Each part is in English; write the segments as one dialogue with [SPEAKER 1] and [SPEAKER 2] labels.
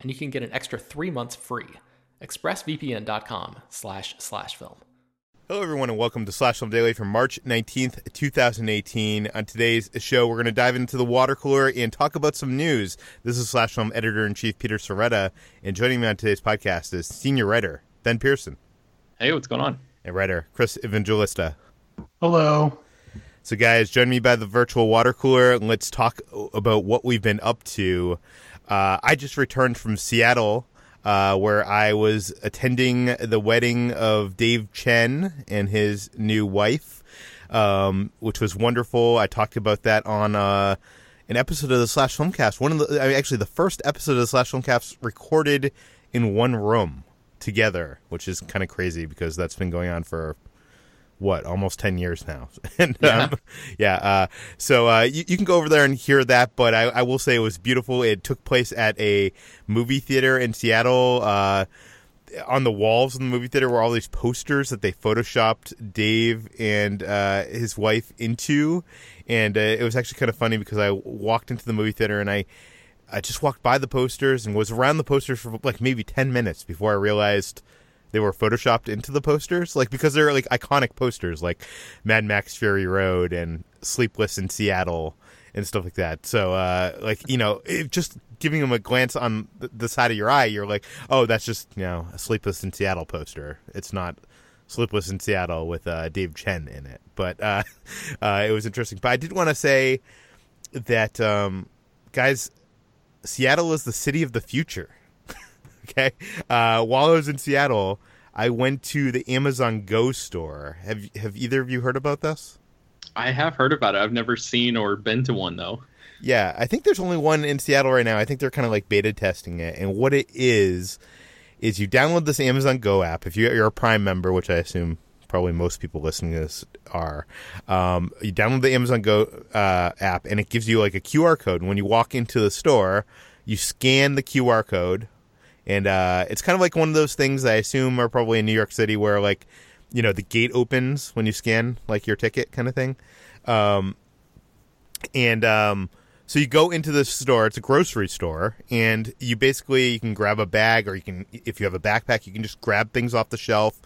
[SPEAKER 1] and you can get an extra three months free. ExpressVPN.com slash slash film.
[SPEAKER 2] Hello, everyone, and welcome to Slash Film Daily for March 19th, 2018. On today's show, we're going to dive into the water cooler and talk about some news. This is Slash Film Editor in Chief Peter Sciretta, and joining me on today's podcast is senior writer Ben Pearson.
[SPEAKER 1] Hey, what's going on?
[SPEAKER 2] And writer Chris Evangelista.
[SPEAKER 3] Hello.
[SPEAKER 2] So, guys, join me by the virtual water cooler, and let's talk about what we've been up to. Uh, I just returned from Seattle, uh, where I was attending the wedding of Dave Chen and his new wife, um, which was wonderful. I talked about that on uh, an episode of the Slash Filmcast. One of the, I mean, actually, the first episode of the Slash Filmcast recorded in one room together, which is kind of crazy because that's been going on for what almost 10 years now. And yeah, um, yeah uh, so uh, you, you, can go over there and hear that but I, I, will say it was beautiful. It took place at a movie theater in seattle uh, on the walls in the movie theater were all these posters that they photoshopped dave and uh, his wife into. And uh, it was actually kind of funny because i walked into the movie theater and i I just walked by the posters and was around the posters for like maybe 10 minutes before I realized they were photoshopped into the posters, like because they're like iconic posters, like Mad Max Fury Road and Sleepless in Seattle and stuff like that. So, uh, like you know, it, just giving them a glance on the side of your eye, you're like, oh, that's just you know a Sleepless in Seattle poster. It's not Sleepless in Seattle with uh, Dave Chen in it, but uh, uh, it was interesting. But I did want to say that, um, guys, Seattle is the city of the future okay. Uh, while I was in Seattle, I went to the Amazon Go store. Have Have either of you heard about this?
[SPEAKER 1] I have heard about it. I've never seen or been to one though.
[SPEAKER 2] Yeah, I think there's only one in Seattle right now. I think they're kind of like beta testing it. And what it is is you download this Amazon Go app if you're a Prime member, which I assume probably most people listening to this are. Um, you download the Amazon Go uh, app, and it gives you like a QR code. And when you walk into the store, you scan the QR code and uh, it's kind of like one of those things that I assume are probably in New York City where like you know the gate opens when you scan like your ticket kind of thing, um, and um, so you go into the store. It's a grocery store, and you basically you can grab a bag, or you can if you have a backpack, you can just grab things off the shelf,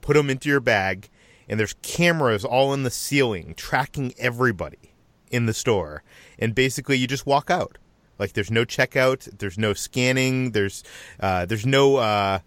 [SPEAKER 2] put them into your bag, and there's cameras all in the ceiling tracking everybody in the store, and basically you just walk out like there's no checkout, there's no scanning, there's uh, there's no uh,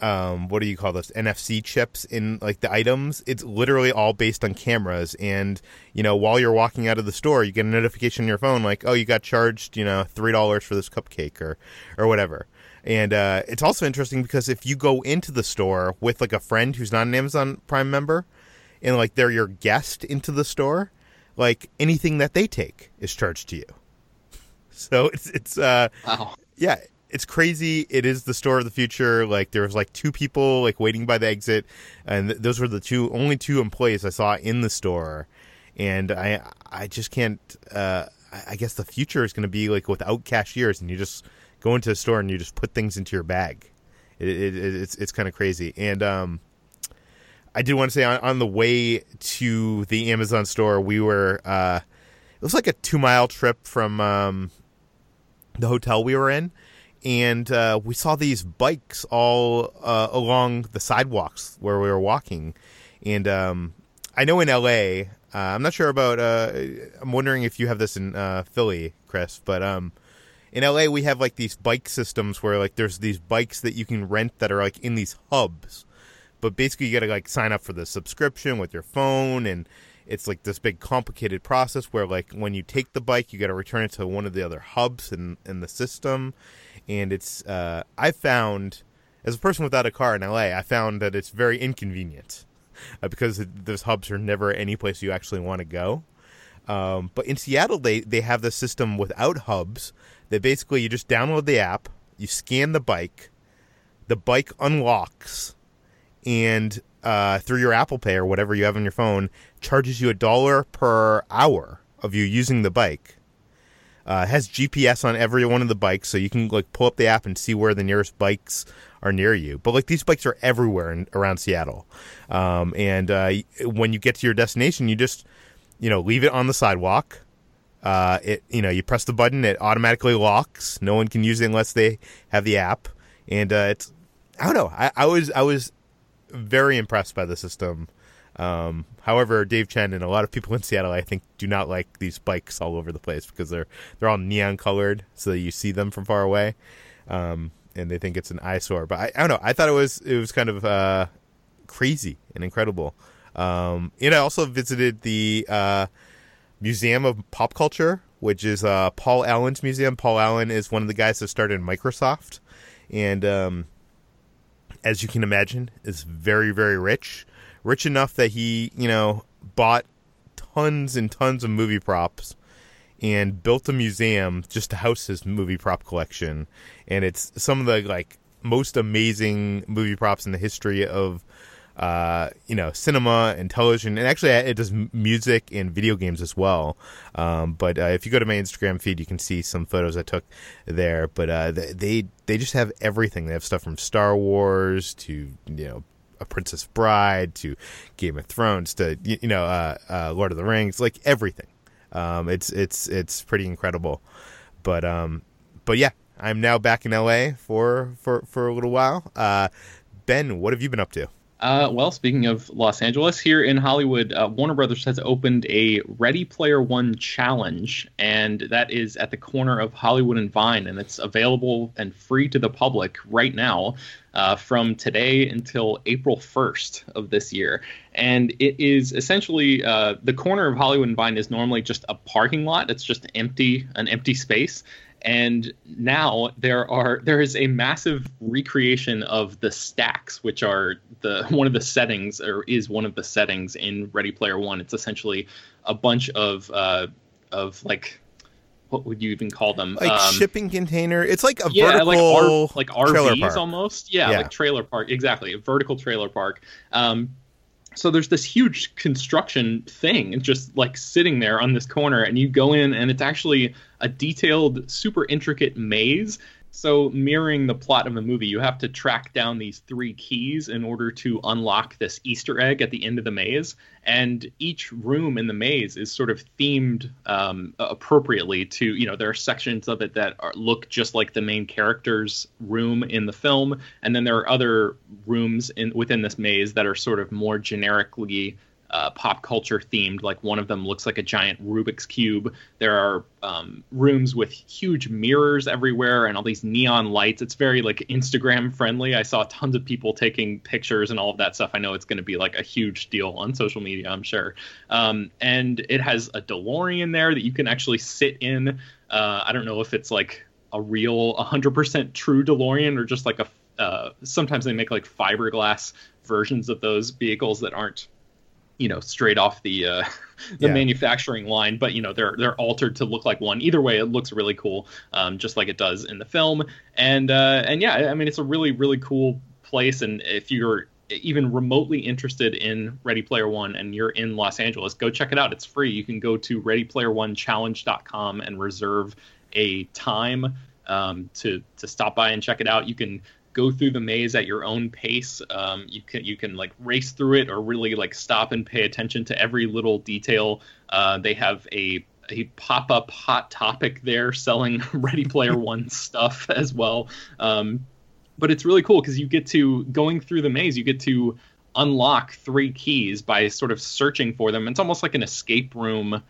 [SPEAKER 2] um, what do you call those NFC chips in like the items? It's literally all based on cameras, and you know while you're walking out of the store, you get a notification on your phone like, oh, you got charged, you know, three dollars for this cupcake or or whatever. And uh, it's also interesting because if you go into the store with like a friend who's not an Amazon Prime member, and like they're your guest into the store, like anything that they take is charged to you. So it's it's uh wow. yeah, it's crazy. It is the store of the future. Like there was like two people like waiting by the exit, and th- those were the two only two employees I saw in the store. And I I just can't. Uh, I guess the future is going to be like without cashiers, and you just go into a store and you just put things into your bag. It, it, it's it's kind of crazy. And um, I did want to say on, on the way to the Amazon store, we were uh, it was like a two mile trip from um, the hotel we were in, and uh, we saw these bikes all uh, along the sidewalks where we were walking, and um, I know in L.A. Uh, I'm not sure about. Uh, I'm wondering if you have this in uh, Philly, Chris, but um, in LA we have like these bike systems where like there's these bikes that you can rent that are like in these hubs but basically you got to like sign up for the subscription with your phone and it's like this big complicated process where like when you take the bike you got to return it to one of the other hubs in in the system. And it's uh i found as a person without a car in la i found that it's very inconvenient uh, because those hubs are never any place you actually want to go. Um, but in seattle they they have the system without hubs that basically you just download the app, you scan the bike, the bike unlocks, and uh, through your Apple Pay or whatever you have on your phone, charges you a dollar per hour of you using the bike. Uh, has GPS on every one of the bikes, so you can like pull up the app and see where the nearest bikes are near you. But like these bikes are everywhere in, around Seattle, um, and uh, when you get to your destination, you just you know leave it on the sidewalk, uh, it you know you press the button, it automatically locks. No one can use it unless they have the app, and uh, it's I don't know. I, I was I was very impressed by the system. Um, however, Dave Chen and a lot of people in Seattle, I think, do not like these bikes all over the place because they're they're all neon colored, so you see them from far away, um, and they think it's an eyesore. But I, I, don't know. I thought it was it was kind of uh, crazy and incredible. Um, and I also visited the uh, Museum of Pop Culture, which is uh, Paul Allen's museum. Paul Allen is one of the guys that started Microsoft, and um, as you can imagine, is very very rich, rich enough that he you know bought tons and tons of movie props and built a museum just to house his movie prop collection, and it's some of the like most amazing movie props in the history of uh, you know, cinema and television, and actually it does music and video games as well. Um, but uh, if you go to my Instagram feed, you can see some photos I took there. But uh, they they just have everything. They have stuff from Star Wars to you know a Princess Bride to Game of Thrones to you know uh, uh, Lord of the Rings, like everything. Um, it's it's it's pretty incredible. But um, but yeah, I'm now back in LA for for for a little while. Uh, ben, what have you been up to?
[SPEAKER 3] Uh, well, speaking of Los Angeles, here in Hollywood, uh, Warner Brothers has opened a Ready Player One challenge, and that is at the corner of Hollywood and Vine, and it's available and free to the public right now uh, from today until April 1st of this year. And it is essentially uh, the corner of Hollywood and Vine is normally just a parking lot. It's just empty, an empty space and now there are there is a massive recreation of the stacks which are the one of the settings or is one of the settings in ready player one it's essentially a bunch of uh of like what would you even call them?
[SPEAKER 2] Like um, shipping container. It's like a
[SPEAKER 3] yeah,
[SPEAKER 2] vertical
[SPEAKER 3] like, R- like RVs almost. Yeah, yeah, like trailer park. Exactly, a vertical trailer park. Um, so there's this huge construction thing just like sitting there on this corner and you go in and it's actually a detailed super intricate maze so, mirroring the plot of the movie, you have to track down these three keys in order to unlock this Easter egg at the end of the maze. And each room in the maze is sort of themed um, appropriately to, you know, there are sections of it that are, look just like the main character's room in the film. And then there are other rooms in within this maze that are sort of more generically uh, pop culture themed. Like one of them looks like a giant Rubik's cube. There are um, rooms with huge mirrors everywhere and all these neon lights. It's very like Instagram friendly. I saw tons of people taking pictures and all of that stuff. I know it's going to be like a huge deal on social media. I'm sure. Um, and it has a DeLorean there that you can actually sit in. Uh, I don't know if it's like a real 100% true DeLorean or just like a. Uh, sometimes they make like fiberglass versions of those vehicles that aren't you know straight off the uh, the yeah. manufacturing line but you know they're they're altered to look like one. Either way it looks really cool um, just like it does in the film. And uh, and yeah i mean it's a really really cool place. And if you're even remotely interested in ready player one and you're in los angeles go check it out. It's free. You can go to readyplayeronechallenge.com and reserve a time um, to to stop by and check it out. You can go through the maze at your own pace. Um, you can you can like race through it or really like stop and pay attention to every little detail. Uh, they have a a pop up hot topic there selling Ready Player One stuff as well. Um, but it's really cool because you get to going through the maze. You get to unlock three keys by sort of searching for them. It's almost like an escape room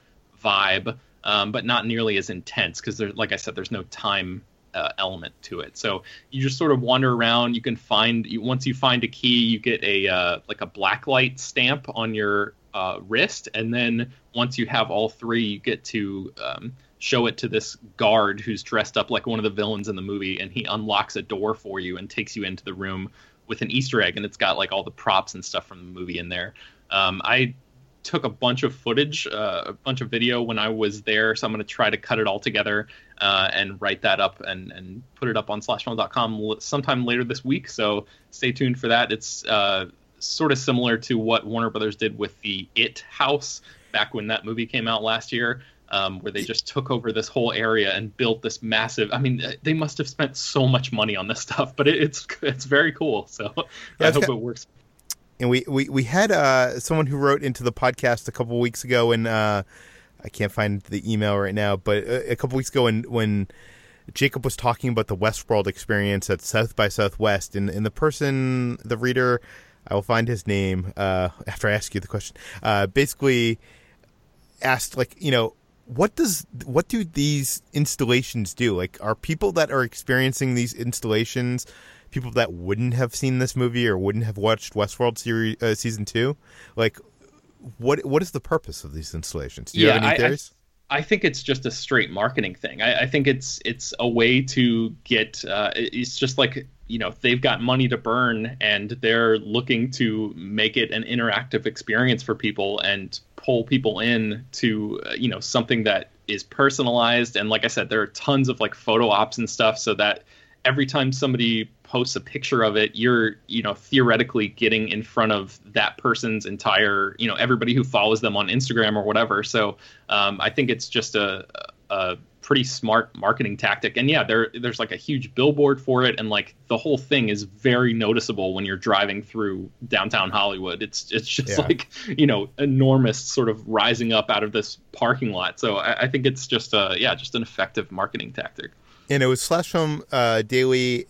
[SPEAKER 3] vibe, um, but not nearly as intense because like I said, there's no time uh, element to it. So you just sort of wander around. You can find you, once you find a key, you get a uh, like a blacklight stamp on your uh, wrist, and then once you have all three, you get to um, show it to this guard who's dressed up like one of the villains in the movie, and he unlocks a door for you and takes you into the room with an Easter egg, and it's got like all the props and stuff from the movie in there. Um, I took a bunch of footage, uh, a bunch of video when I was there, so I'm going to try to cut it all together uh, and write that up and, and put it up on slashfilm.com sometime later this week. So stay tuned for that. It's uh, sort of similar to what Warner Brothers did with the It House back when that movie came out last year um, where they just took over this whole area and built this massive. I mean, they must have spent so much money on this stuff, but it, it's it's very cool. So yeah, I hope got, it works.
[SPEAKER 2] And we we we had uh, someone who wrote into the podcast a couple weeks ago, and uh, I can't find the email right now, but a, a couple weeks ago, when when Jacob was talking about the Westworld experience at South by Southwest, and, and the person, the reader, I will find his name uh, after I ask you the question. Uh, basically, asked like you know what does what do these installations do? Like, are people that are experiencing these installations people that wouldn't have seen this movie or wouldn't have watched Westworld series uh, season two? Like, what what is the purpose of these installations? Do you yeah, have any theories?
[SPEAKER 3] I, I, think it's just a straight marketing thing. I, I think it's it's a way to get. Uh, it's just like you know they've got money to burn and they're looking to make it an interactive experience for people and pull people in to uh, you know something that is personalized and like i said there are tons of like photo ops and stuff so that every time somebody posts a picture of it you're you know theoretically getting in front of that person's entire you know everybody who follows them on instagram or whatever so um, i think it's just a, a pretty smart marketing tactic. And yeah, there there's like a huge billboard for it, and like the whole thing is very noticeable when you're driving through downtown Hollywood. It's it's just yeah. like you know enormous sort of rising up out of this parking lot. So I, I think it's just a yeah just an effective marketing tactic.
[SPEAKER 2] And it was Slash Film uh, Daily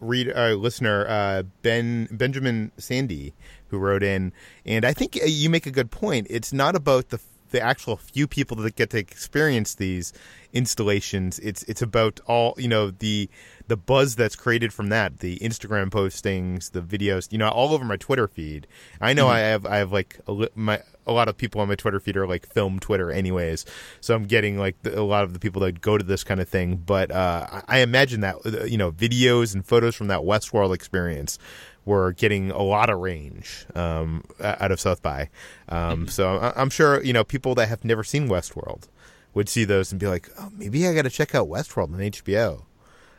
[SPEAKER 2] read uh, listener uh, Ben Benjamin Sandy who wrote in, and I think uh, you make a good point. It's not about the the actual few people that get to experience these installations. It's it's about all you know the the buzz that's created from that, the Instagram postings, the videos, you know, all over my Twitter feed. I know mm-hmm. I have I have like a, my a lot of people on my Twitter feed are like film Twitter, anyways. So I'm getting like the, a lot of the people that go to this kind of thing. But uh, I imagine that uh, you know videos and photos from that Westworld experience were getting a lot of range um, out of South by. Um, mm-hmm. So I'm sure you know people that have never seen Westworld would see those and be like, "Oh, maybe I got to check out Westworld on HBO."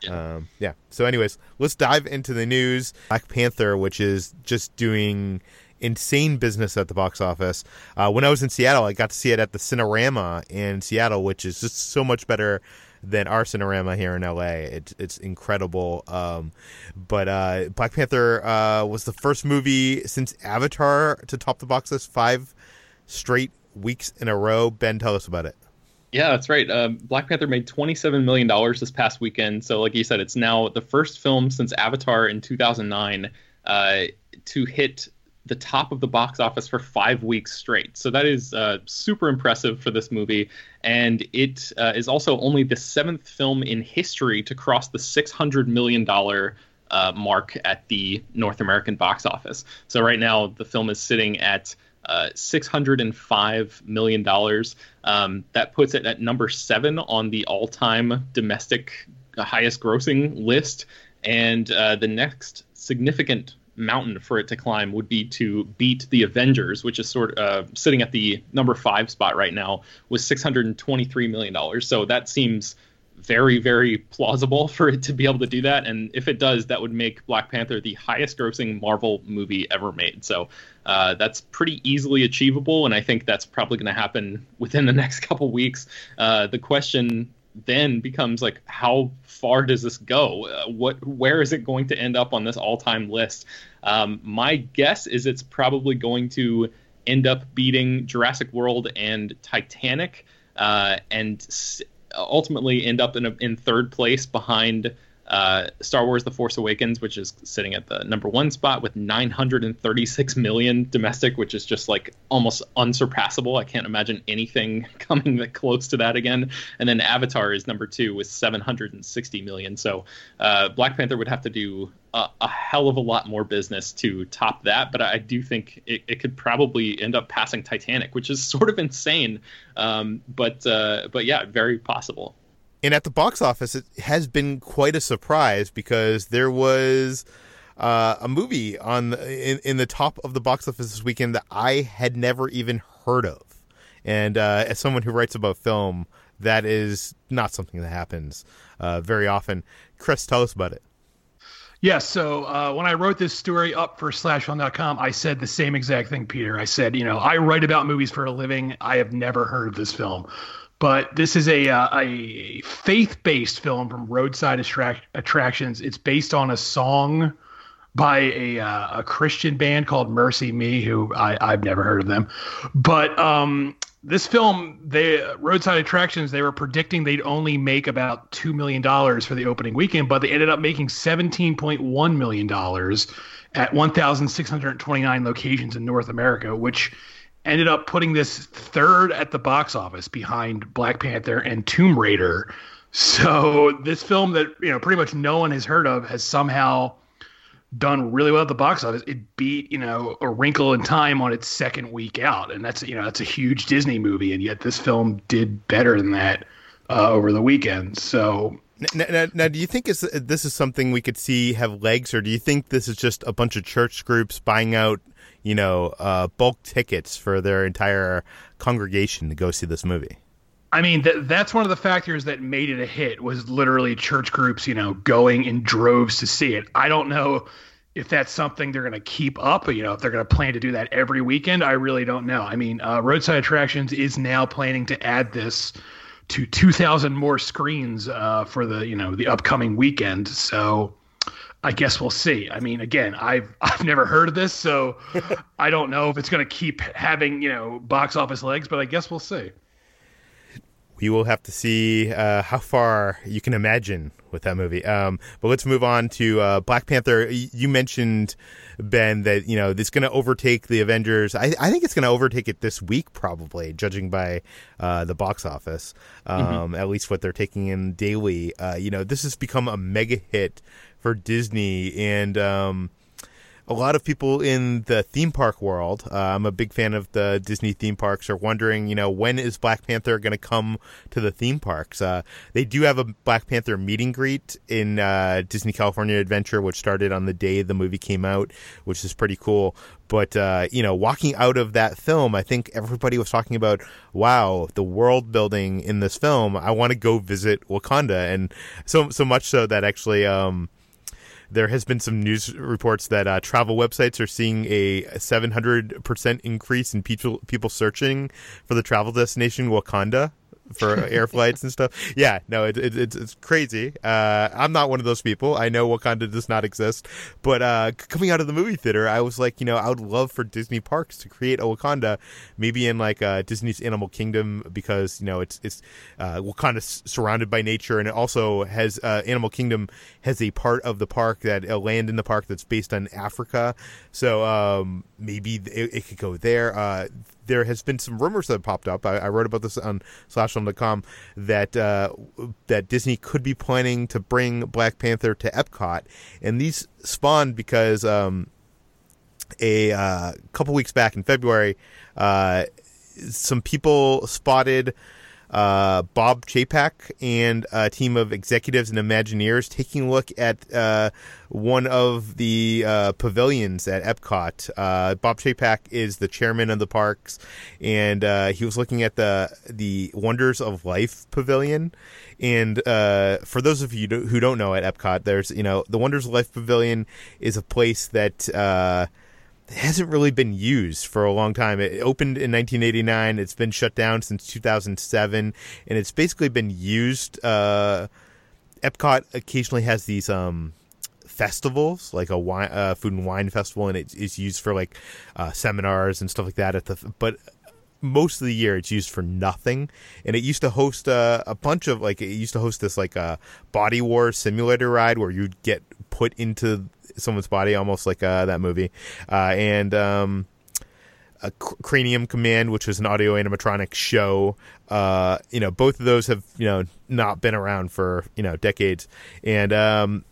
[SPEAKER 2] Yeah. Um, yeah. So, anyways, let's dive into the news. Black Panther, which is just doing insane business at the box office. Uh, when I was in Seattle, I got to see it at the Cinerama in Seattle, which is just so much better than our Cinerama here in LA. It, it's incredible. Um, but uh, Black Panther uh, was the first movie since Avatar to top the box office five straight weeks in a row. Ben, tell us about it.
[SPEAKER 3] Yeah, that's right. Uh, Black Panther made $27 million this past weekend. So, like you said, it's now the first film since Avatar in 2009 uh, to hit the top of the box office for five weeks straight. So that is uh, super impressive for this movie. And it uh, is also only the seventh film in history to cross the $600 million uh, mark at the North American box office. So right now, the film is sitting at uh, $605 million. Um, that puts it at number seven on the all time domestic highest grossing list. And uh, the next significant mountain for it to climb would be to beat the Avengers, which is sort of uh, sitting at the number five spot right now, with $623 million. So that seems very, very plausible for it to be able to do that. And if it does, that would make Black Panther the highest grossing Marvel movie ever made. So uh, that's pretty easily achievable. And I think that's probably going to happen within the next couple weeks. Uh, the question then becomes like, how far does this go? Uh, what, where is it going to end up on this all-time list? Um, my guess is it's probably going to end up beating Jurassic World and Titanic, uh, and s- ultimately end up in a, in third place behind uh, Star Wars: The Force Awakens, which is sitting at the number one spot with 936 million domestic, which is just like almost unsurpassable. I can't imagine anything coming that close to that again. And then Avatar is number two with 760 million. So uh, Black Panther would have to do a, a, hell of a lot more business to top that. But I do think it, it could probably end up passing Titanic, which is sort of insane. Um, but uh, but yeah, very possible
[SPEAKER 2] and at the box office, it has been quite a surprise because there was uh, a movie on the, in in the top of the box office this weekend that I had never even heard of. And uh, as someone who writes about film, that is not something that happens uh, very often. Chris, tell us about it.
[SPEAKER 4] Yeah, so uh, when I wrote this story up for slashfilm.com, I said the same exact thing, Peter. I said, you know, I write about movies for a living. I have never heard of this film. But this is a uh, a faith based film from Roadside Attract- Attractions. It's based on a song by a uh, a Christian band called MercyMe who I, I've never heard of them. But um, this film, they Roadside Attractions, they were predicting they'd only make about two million dollars for the opening weekend, but they ended up making seventeen point one million dollars at one thousand six hundred twenty nine locations in North America, which ended up putting this third at the box office behind Black Panther and Tomb Raider. So this film that you know pretty much no one has heard of has somehow done really well at the box office. It beat you know A Wrinkle in Time on its second week out, and that's you know that's a huge Disney movie, and yet this film did better than that uh, over the weekend. So.
[SPEAKER 2] Now, now, now, do you think is this is something we could see have legs, or do you think this is just a bunch of church groups buying out you know, uh, bulk tickets for their entire congregation to go see this movie.
[SPEAKER 4] I mean, th- that's one of the factors that made it a hit was literally church groups, you know, going in droves to see it. I don't know if that's something they're going to keep up, you know, if they're going to plan to do that every weekend. I really don't know. I mean, uh, Roadside Attractions is now planning to add this to 2,000 more screens uh, for the, you know, the upcoming weekend. So I guess we'll see. I mean, again, I've I've never heard of this, so I don't know if it's going to keep having you know box office legs, but I guess we'll see.
[SPEAKER 2] We will have to see uh, how far you can imagine with that movie. Um, but let's move on to uh, Black Panther. You mentioned Ben that you know this going to overtake the Avengers. I, I think it's going to overtake it this week, probably, judging by uh, the box office. Mm-hmm. Um, mm-hmm. At least what they're taking in daily. Uh, you know, this has become a mega hit for Disney, and um, a lot of people in the theme park world, uh, I'm a big fan of the Disney theme parks, are wondering, you know, when is Black Panther going to come to the theme parks? Uh, they do have a Black Panther meet and greet in uh, Disney California Adventure, which started on the day the movie came out, which is pretty cool. But uh, you know, walking out of that film, I think everybody was talking about, wow, the world building in this film. I want to go visit Wakanda, and so so much so that actually. Um, there has been some news reports that uh, travel websites are seeing a 700% increase in people people searching for the travel destination Wakanda for air flights and stuff. Yeah, no, it, it, it's it's crazy. Uh, I'm not one of those people. I know Wakanda does not exist, but uh, coming out of the movie theater, I was like, you know, I would love for Disney parks to create a Wakanda, maybe in like uh, Disney's Animal Kingdom, because you know it's it's uh, Wakanda surrounded by nature, and it also has uh, Animal Kingdom has a part of the park that a land in the park that's based on Africa, so um, maybe it, it, could go there. There has been some rumors that have popped up. I, I wrote about this on slashfilm.com that uh, that Disney could be planning to bring Black Panther to Epcot, and these spawned because um, a uh, couple weeks back in February, uh, some people spotted uh, Bob Chapek and a team of executives and Imagineers taking a look at uh, one of the uh, pavilions at Epcot. Uh, Bob Chapek is the chairman of the parks, and uh, he was looking at the the Wonders of Life pavilion. And uh, for those of you who don't know, at Epcot, there's you know the Wonders of Life pavilion is a place that hasn't really been used for a long time. It opened in 1989. It's been shut down since 2007, and it's basically been used. Uh, Epcot occasionally has these um, festivals, like a wine, uh, food and wine festival, and it's used for like uh, seminars and stuff like that. At the but most of the year it's used for nothing and it used to host a, a bunch of like it used to host this like a uh, body war simulator ride where you'd get put into someone's body almost like uh, that movie. Uh, and um, cranium command which was an audio animatronic show. Uh, you know both of those have you know not been around for you know decades. And um,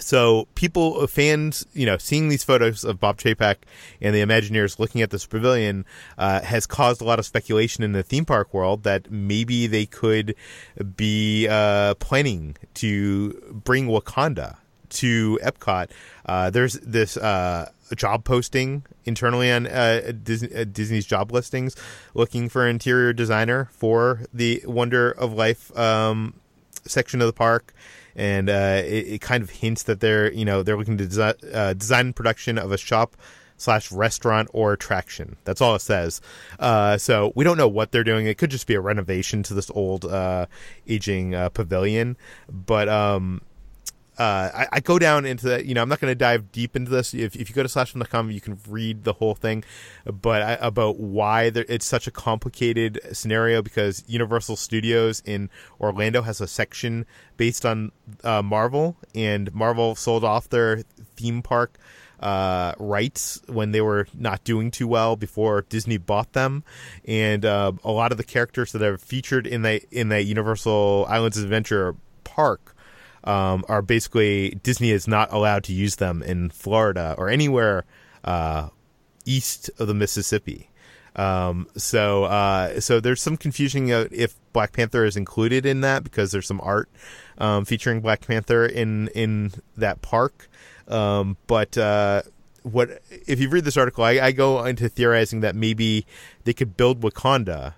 [SPEAKER 2] so people uh, fans you know seeing these photos of bob chapek and the imagineers looking at this pavilion uh, has caused a lot of speculation in the theme park world that maybe they could be uh, planning to bring wakanda to epcot uh, there's this uh, job posting internally on uh, Disney, disney's job listings looking for interior designer for the wonder of life um, section of the park and uh, it, it, kind of hints that they're you know they're looking to desi- uh, design production of a shop slash restaurant or attraction. That's all it says. Uh, so we don't know what they're doing. It could just be a renovation to this old uh, aging uh, pavilion, but um, uh, I, I, go down into that. You know, I'm not going to dive deep into this. If, if you go to slashfilm.com, you can read the whole thing, but I, about why there, it's such a complicated scenario because Universal Studios in Orlando has a section based on uh, Marvel, and Marvel sold off their theme park uh, rights when they were not doing too well before Disney bought them, and uh, a lot of the characters that are featured in the in the Universal Islands Adventure park um, are basically Disney is not allowed to use them in Florida or anywhere uh, east of the Mississippi. Um, so uh, so there's some confusion if Black Panther is included in that because there's some art um, featuring Black Panther in in that park. Um, but uh, what if you read this article? I, I go into theorizing that maybe they could build Wakanda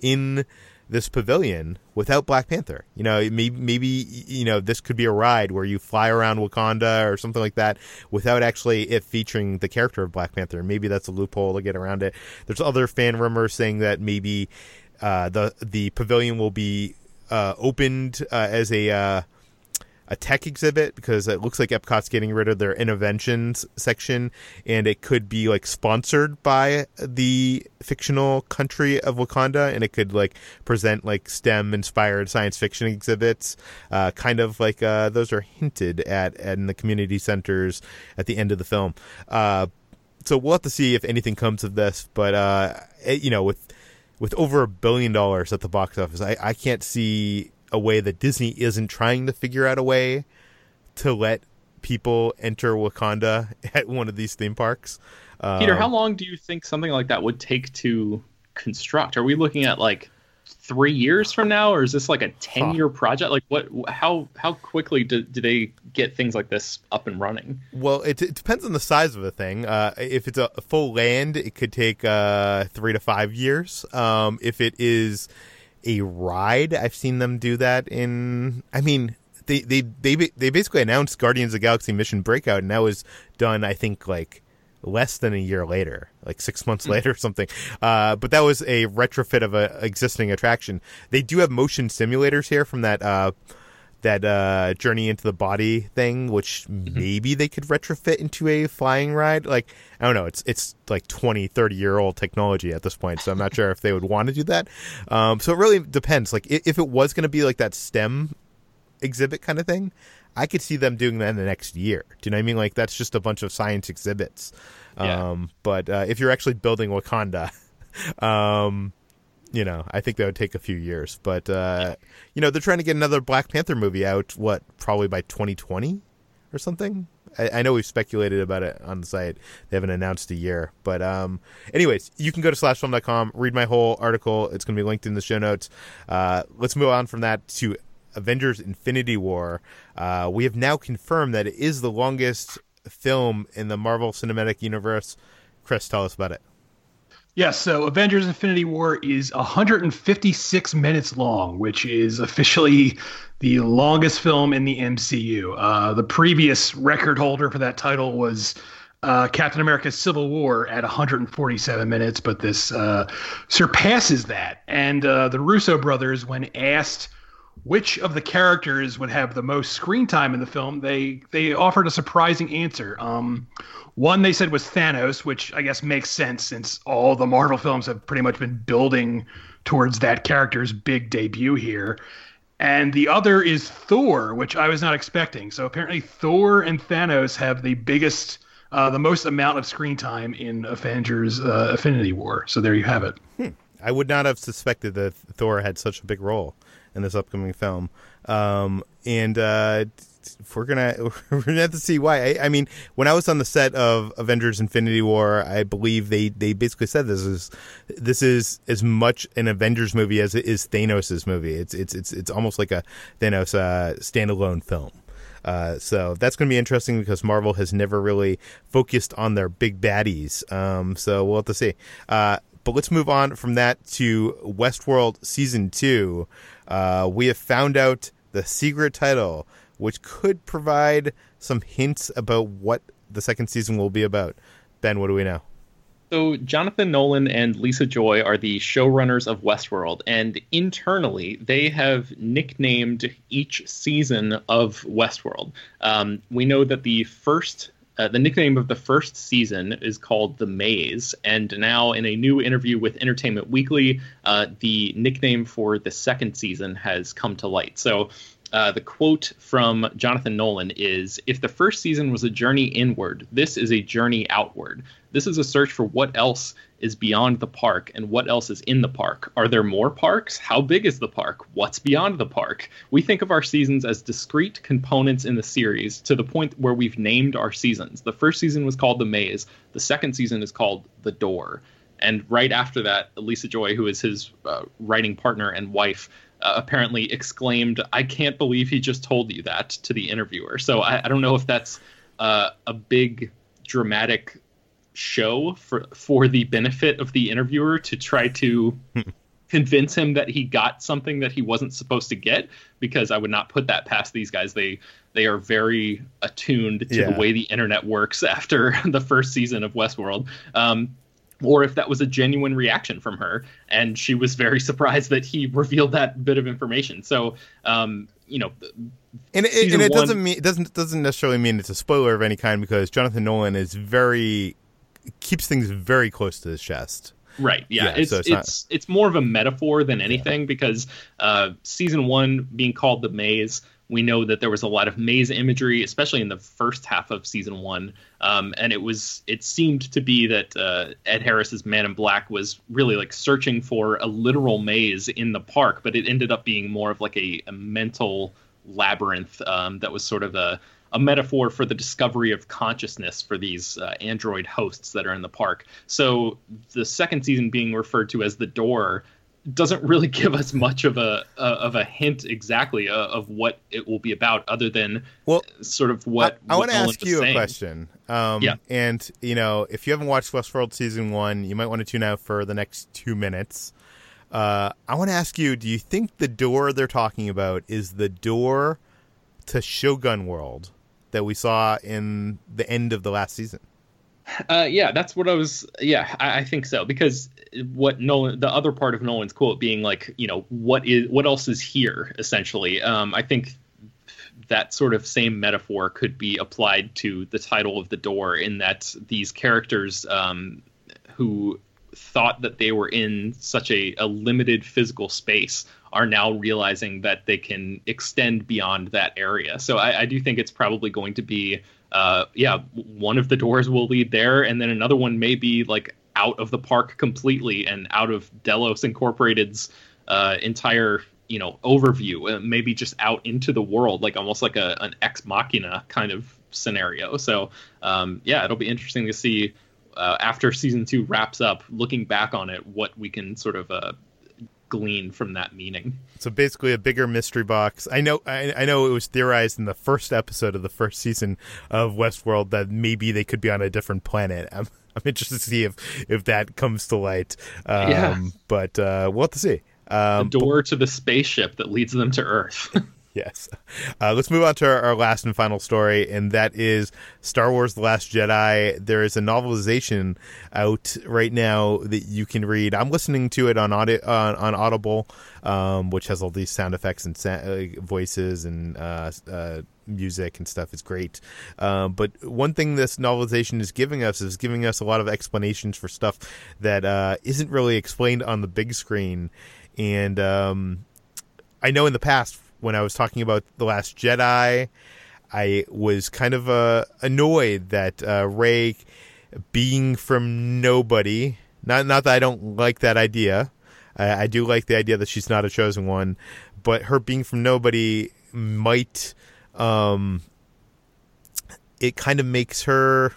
[SPEAKER 2] in this pavilion without Black Panther. You know, maybe maybe you know this could be a ride where you fly around Wakanda or something like that without actually it featuring the character of Black Panther. Maybe that's a loophole to get around it. There's other fan rumors saying that maybe uh, the the pavilion will be uh, opened uh, as a uh, a tech exhibit because it looks like Epcot's getting rid of their innovations section, and it could be like sponsored by the fictional country of Wakanda, and it could like present like STEM inspired science fiction exhibits, uh, kind of like uh, those are hinted at, at in the community centers at the end of the film. Uh, so we'll have to see if anything comes of this, but uh, it, you know with with over a billion dollars at the box office, I, I can't see a way that Disney isn't trying to figure out a way to let people enter Wakanda at one of these theme parks.
[SPEAKER 3] Peter, um, how long do you think something like that would take to construct? Are we looking at like three years from now, or is this like a ten-year huh. project? Like, what? How how quickly do, do they get things like this up and running?
[SPEAKER 2] Well, it, it depends on the size of the thing. Uh, if it's a full land, it could take uh, three to five years. Um, if it is a ride. I've seen them do that in. I mean, they they they they basically announced Guardians of Galaxy Mission Breakout, and that was done. I think like less than a year later, like six months mm. later or something. Uh, but that was a retrofit of a existing attraction. They do have motion simulators here from that uh, that uh, journey into the body thing, which mm-hmm. maybe they could retrofit into a flying ride. Like I don't know, it's it's like 20, 30 year old technology at this point, so I'm not sure if they would want to do that. Um, so it really depends. Like if it was going to be like that STEM exhibit kind of thing, I could see them doing that in the next year. Do you know what I mean? Like that's just a bunch of science exhibits. Yeah. Um, but uh, if you're actually building Wakanda, um, you know, I think that would take a few years. But uh, you know, they're trying to get another Black Panther movie out. What, probably by 2020 or something. I, I, know we've speculated about it on the site. They haven't announced a year, but um, anyways, you can go to slashfilm.com, read my whole article. It's going to be linked in the show notes. Uh, let's move on from that to Avengers: Infinity War. Uh, we have now confirmed that it is the longest film in the Marvel Cinematic Universe. Chris, tell us about it.
[SPEAKER 4] Yes, so Avengers Infinity War is 156 minutes long, which is officially the longest film in the MCU. Uh, the previous record holder for that title was uh, Captain America: Civil War at 147 minutes, but this uh, surpasses that. And uh, the Russo brothers, when asked which of the characters would have the most screen time in the film, they they offered a surprising answer. Um, one they said was Thanos, which I guess makes sense since all the Marvel films have pretty much been building towards that character's big debut here. And the other is Thor, which I was not expecting. So apparently, Thor and Thanos have the biggest, uh, the most amount of screen time in Avengers uh, Infinity War. So there you have it.
[SPEAKER 2] Hmm. I would not have suspected that Thor had such a big role in this upcoming film. Um, and uh, we're gonna we're gonna have to see why. I, I, mean, when I was on the set of Avengers: Infinity War, I believe they they basically said this is this is as much an Avengers movie as it is Thanos' movie. It's it's it's it's almost like a Thanos uh, standalone film. Uh, so that's going to be interesting because Marvel has never really focused on their big baddies. Um, so we'll have to see. Uh, but let's move on from that to Westworld season two. Uh, we have found out the secret title which could provide some hints about what the second season will be about. Ben, what do we know?
[SPEAKER 3] So, Jonathan Nolan and Lisa Joy are the showrunners of Westworld, and internally, they have nicknamed each season of Westworld. Um, we know that the first uh, the nickname of the first season is called The Maze, and now in a new interview with Entertainment Weekly, uh, the nickname for the second season has come to light. So uh, the quote from Jonathan Nolan is If the first season was a journey inward, this is a journey outward. This is a search for what else is beyond the park and what else is in the park. Are there more parks? How big is the park? What's beyond the park? We think of our seasons as discrete components in the series to the point where we've named our seasons. The first season was called The Maze, the second season is called The Door. And right after that, Lisa Joy, who is his uh, writing partner and wife, uh, apparently exclaimed, "I can't believe he just told you that" to the interviewer. So I, I don't know if that's uh, a big dramatic show for for the benefit of the interviewer to try to convince him that he got something that he wasn't supposed to get because I would not put that past these guys. They they are very attuned to yeah. the way the internet works after the first season of Westworld. Um, or if that was a genuine reaction from her and she was very surprised that he revealed that bit of information so um, you know
[SPEAKER 2] and it, and it one, doesn't mean it doesn't doesn't necessarily mean it's a spoiler of any kind because jonathan nolan is very keeps things very close to the chest
[SPEAKER 3] Right. Yeah. yeah it's so it's it's, not... it's, more of a metaphor than anything yeah. because uh, season one being called the maze we know that there was a lot of maze imagery, especially in the first half of season one, um, and it was it seemed to be that uh, Ed Harris's Man in Black was really like searching for a literal maze in the park, but it ended up being more of like a, a mental labyrinth um, that was sort of a a metaphor for the discovery of consciousness for these uh, android hosts that are in the park. So the second season being referred to as the door doesn't really give us much of a uh, of a hint exactly uh, of what it will be about, other than well, sort of what.
[SPEAKER 2] I, I want to ask you saying. a question. Um, yeah, and you know, if you haven't watched Westworld season one, you might want to tune out for the next two minutes. Uh, I want to ask you: Do you think the door they're talking about is the door to Shogun World that we saw in the end of the last season?
[SPEAKER 3] Uh, yeah, that's what I was. Yeah, I, I, think so because what Nolan, the other part of Nolan's quote being like, you know, what is what else is here? Essentially, um, I think that sort of same metaphor could be applied to the title of the door in that these characters um, who thought that they were in such a, a limited physical space are now realizing that they can extend beyond that area. So I, I do think it's probably going to be uh, yeah, one of the doors will lead there, and then another one may be like out of the park completely and out of Delos Incorporated's uh, entire you know overview, uh, maybe just out into the world, like almost like a an ex machina kind of scenario. So um, yeah, it'll be interesting to see uh, after season two wraps up, looking back on it, what we can sort of uh, glean from that meaning.
[SPEAKER 2] So basically, a bigger mystery box. I know, I, I, know, it was theorized in the first episode of the first season of Westworld that maybe they could be on a different planet. I'm, I'm interested to see if if that comes to light. Um, yeah. But uh, we'll have to see.
[SPEAKER 3] Um, the door but, to the spaceship that leads them to Earth.
[SPEAKER 2] Yes. Uh, let's move on to our, our, last and final story, and that is Star Wars The Last Jedi. There is a novelization out right now that you can read. I'm listening to it on, audi- on, on Audible, um, which has all these sound effects and uh, voices and uh, uh, music and stuff. It's great. Um, but one thing this novelization is giving us is giving us a lot of explanations for stuff that uh, not really explained on the big screen. And um, I know in the past, when I was talking about The Last Jedi, I was kind of uh, annoyed that uh, Rey being from nobody. Not not that I don't like that idea. I, I, do like the idea that she's not a chosen one, but her being from nobody might. Um, it kind of makes her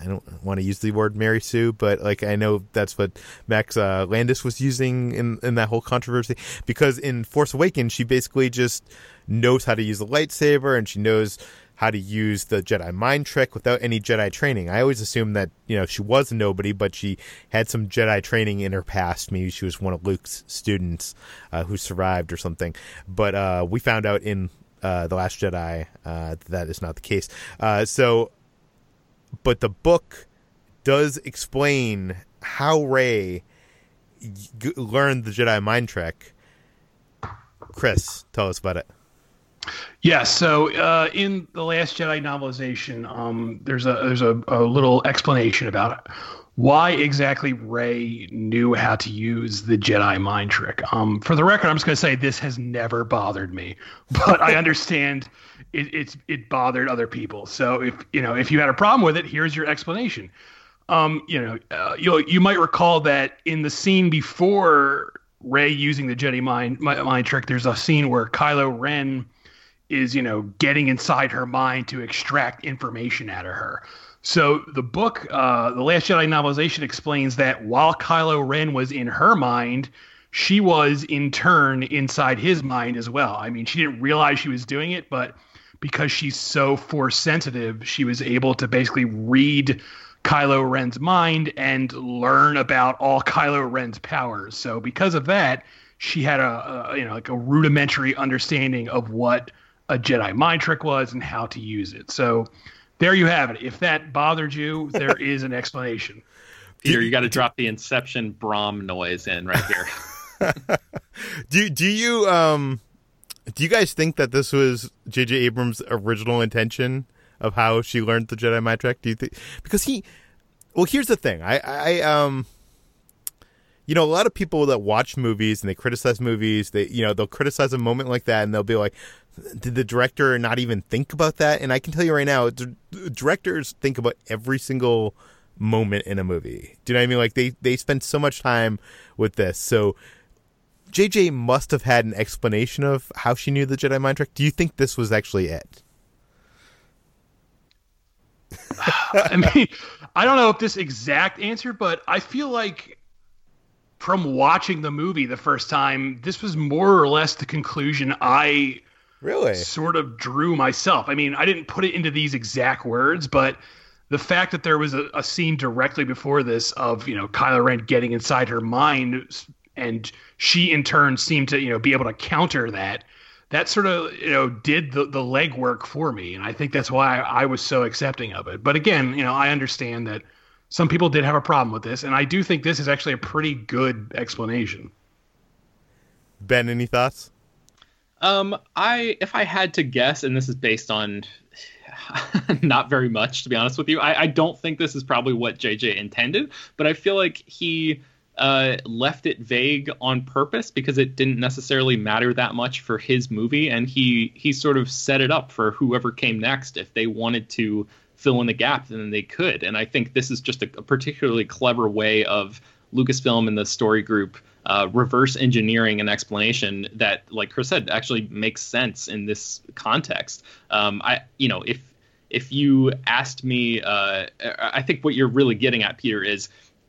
[SPEAKER 2] I don't want to use the word Mary Sue, but like I know that's what Max uh, Landis was using in in that whole controversy because in Force Awakens she basically just knows how to use the lightsaber and she knows how to use the Jedi mind trick without any Jedi training. I always assumed that you know she was nobody, but she had some Jedi training in her past. Maybe she was one of Luke's students uh, who survived or something. But uh, we found out in uh, the Last Jedi uh, that is not the case. Uh, so but the book does explain how Rey g- learned the Jedi mind trick. Chris, tell us about it.
[SPEAKER 4] Yeah, so uh, in the Last Jedi novelization, um, there's a there's a, a, little explanation about it. Why exactly Rey knew how to use the Jedi mind trick. Um, for the record, I'm just going to say this has never bothered me, but I understand it, it's it bothered other people. So if you know if you had a problem with it, here's your explanation. Um, you know, uh, you you might recall that in the scene before Rey using the Jedi mind mind trick, there's a scene where Kylo Ren is you know getting inside her mind to extract information out of her. So the book, uh, the Last Jedi novelization, explains that while Kylo Ren was in her mind, she was in turn inside his mind as well. I mean, she didn't realize she was doing it, but because she's so force sensitive, she was able to basically read Kylo Ren's mind and learn about all Kylo Ren's powers. So because of that, she had a, a, you know like a rudimentary understanding of what a Jedi mind trick was and how to use it. So there you have it. If that bothered you, there is an explanation.
[SPEAKER 3] Peter, you got to drop the Inception Brom noise in right here.
[SPEAKER 2] do do you um do you guys think that this was J.J. Abrams' original intention of how she learned the Jedi mind trick? Do you think because he? Well, here's the thing. I, I um, you know, a lot of people that watch movies and they criticize movies, they you know they'll criticize a moment like that and they'll be like, did the director not even think about that? And I can tell you right now, directors think about every single moment in a movie. Do you know what I mean? Like they they spend so much time with this, so JJ must have had an explanation of how she knew the Jedi mind trick. Do you think this was actually it?
[SPEAKER 4] I mean, I don't know if this exact answer, but I feel like from watching the movie the first time, this was more or less the conclusion I
[SPEAKER 2] really
[SPEAKER 4] sort of drew myself. I mean, I didn't put it into these exact words, but the fact that there was a, a scene directly before this of you know Kylo Ren getting inside her mind and she in turn seemed to you know be able to counter that. That sort of you know did the the legwork for me and i think that's why I, I, was so accepting of it. But again you know i understand that some people did have a problem with this and i do think this is actually a pretty good explanation.
[SPEAKER 2] Ben any thoughts?
[SPEAKER 3] Um i if i had to guess and this is based on not very much to be honest with you I, I don't think this is probably what jj intended but i feel like he uh, left it vague on purpose because it didn't necessarily matter that much for his movie, and he he sort of set it up for whoever came next if they wanted to fill in the gap, then they could. And I think this is just a, a particularly clever way of Lucasfilm and the story group uh, reverse engineering an explanation that, like Chris said, actually makes sense in this context. Um, I, you know, if if you asked me, uh, I think what you're really getting at, Peter, is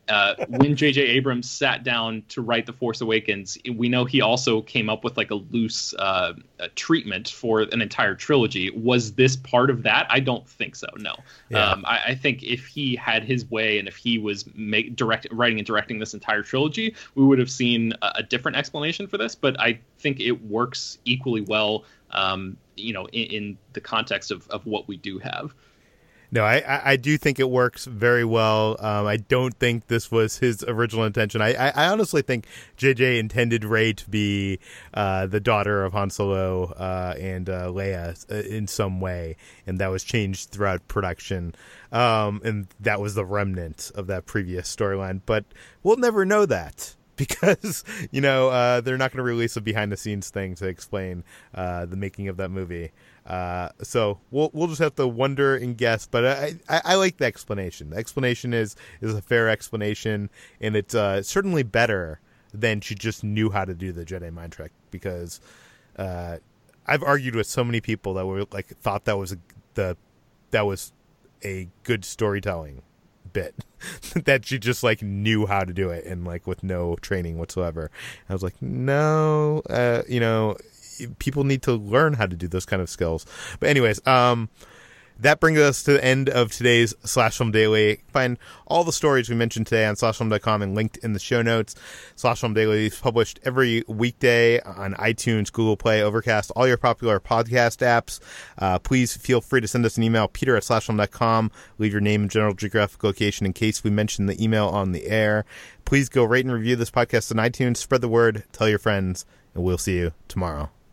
[SPEAKER 3] uh, when J.J. Abrams sat down to write The Force Awakens, we know he also came up with like a loose uh, a treatment for an entire trilogy. Was this part of that? I don't think so. No. Yeah. Um, I, I, think if he had his way and if he was make, direct writing and directing this entire trilogy, we would have seen a, a different explanation for this. But I think it works equally well um, you know, in, in, the context of, of what we do have.
[SPEAKER 2] No, I, I do think it works very well. Um, I don't think this was his original intention. I, I, honestly think JJ intended Rey to be uh, the daughter of Han Solo uh, and uh, Leia uh, in some way, and that was changed throughout production. Um, and that was the remnant of that previous storyline. But we'll never know that because you know uh, they're not going to release a behind the scenes thing to explain uh, the making of that movie. Uh, so we'll we'll just have to wonder and guess. But I, I, I, like the explanation. The explanation is is a fair explanation, and it's uh, certainly better than she just knew how to do the Jedi mind trick. Because uh, I've argued with so many people that were like thought that was a, the that was a good storytelling bit that she just like knew how to do it and like with no training whatsoever. I was like, no, uh, you know, people need to learn how to do those kind of skills. But anyways, um, that brings us to the end of today's Slash Film Daily. Find all the stories we mentioned today on slashfilm.com and linked in the show notes. Slash Film Daily is published every weekday on iTunes, Google Play, Overcast, all your popular podcast apps. Uh, please feel free to send us an email, peter at slashfilm.com. Leave your name and general geographic location in case we mention the email on the air. Please go rate and review this podcast on iTunes, spread the word, tell your friends, and we'll see you tomorrow.